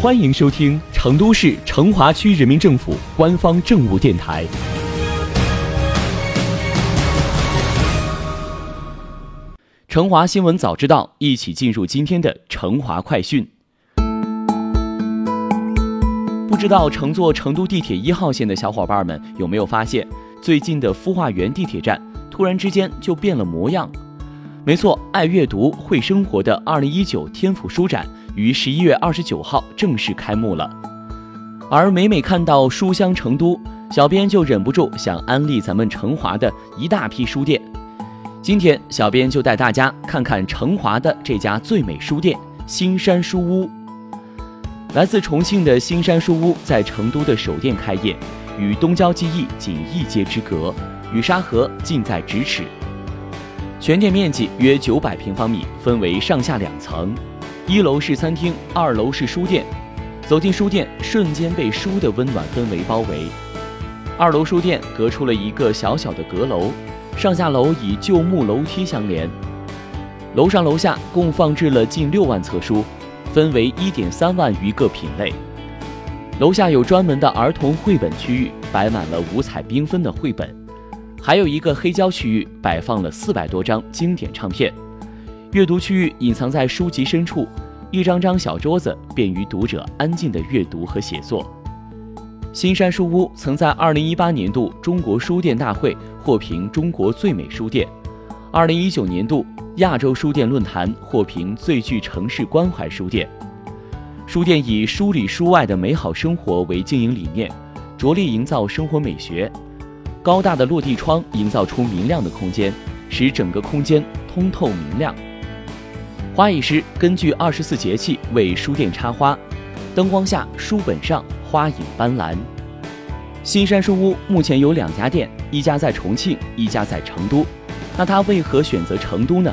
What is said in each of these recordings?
欢迎收听成都市成华区人民政府官方政务电台。成华新闻早知道，一起进入今天的成华快讯。不知道乘坐成都地铁一号线的小伙伴们有没有发现，最近的孵化园地铁站突然之间就变了模样？没错，爱阅读、会生活的二零一九天府书展。于十一月二十九号正式开幕了，而每每看到书香成都，小编就忍不住想安利咱们成华的一大批书店。今天，小编就带大家看看成华的这家最美书店——新山书屋。来自重庆的新山书屋在成都的首店开业，与东郊记忆仅一街之隔，与沙河近在咫尺。全店面积约九百平方米，分为上下两层。一楼是餐厅，二楼是书店。走进书店，瞬间被书的温暖氛围包围。二楼书店隔出了一个小小的阁楼，上下楼以旧木楼梯相连。楼上楼下共放置了近六万册书，分为一点三万余个品类。楼下有专门的儿童绘本区域，摆满了五彩缤纷的绘本，还有一个黑胶区域，摆放了四百多张经典唱片。阅读区域隐藏在书籍深处，一张张小桌子便于读者安静的阅读和写作。新山书屋曾在2018年度中国书店大会获评中国最美书店，2019年度亚洲书店论坛获评最具城市关怀书店。书店以书里书外的美好生活为经营理念，着力营造生活美学。高大的落地窗营造出明亮的空间，使整个空间通透明亮。花艺师根据二十四节气为书店插花，灯光下书本上花影斑斓。新山书屋目前有两家店，一家在重庆，一家在成都。那他为何选择成都呢？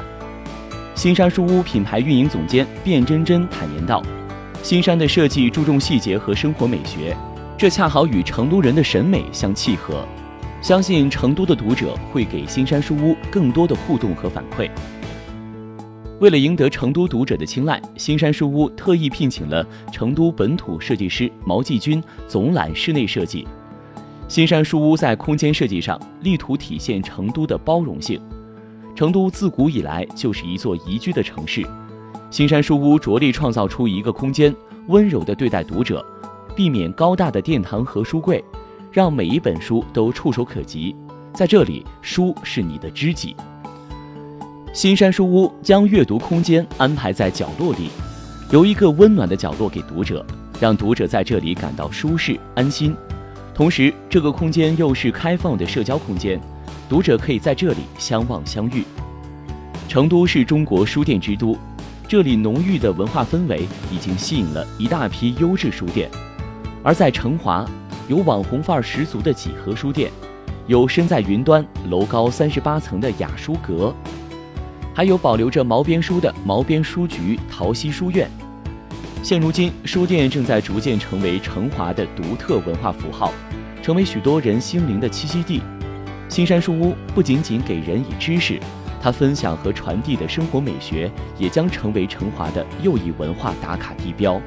新山书屋品牌运营总监卞真真坦言道：“新山的设计注重细节和生活美学，这恰好与成都人的审美相契合。相信成都的读者会给新山书屋更多的互动和反馈。”为了赢得成都读者的青睐，新山书屋特意聘请了成都本土设计师毛继军总揽室内设计。新山书屋在空间设计上力图体现成都的包容性。成都自古以来就是一座宜居的城市，新山书屋着力创造出一个空间，温柔地对待读者，避免高大的殿堂和书柜，让每一本书都触手可及。在这里，书是你的知己。新山书屋将阅读空间安排在角落里，留一个温暖的角落给读者，让读者在这里感到舒适安心。同时，这个空间又是开放的社交空间，读者可以在这里相望相遇。成都是中国书店之都，这里浓郁的文化氛围已经吸引了一大批优质书店。而在成华，有网红范儿十足的几何书店，有身在云端、楼高三十八层的雅书阁。还有保留着毛边书的毛边书局、桃溪书院。现如今，书店正在逐渐成为成华的独特文化符号，成为许多人心灵的栖息地。新山书屋不仅仅给人以知识，它分享和传递的生活美学也将成为成华的又一文化打卡地标。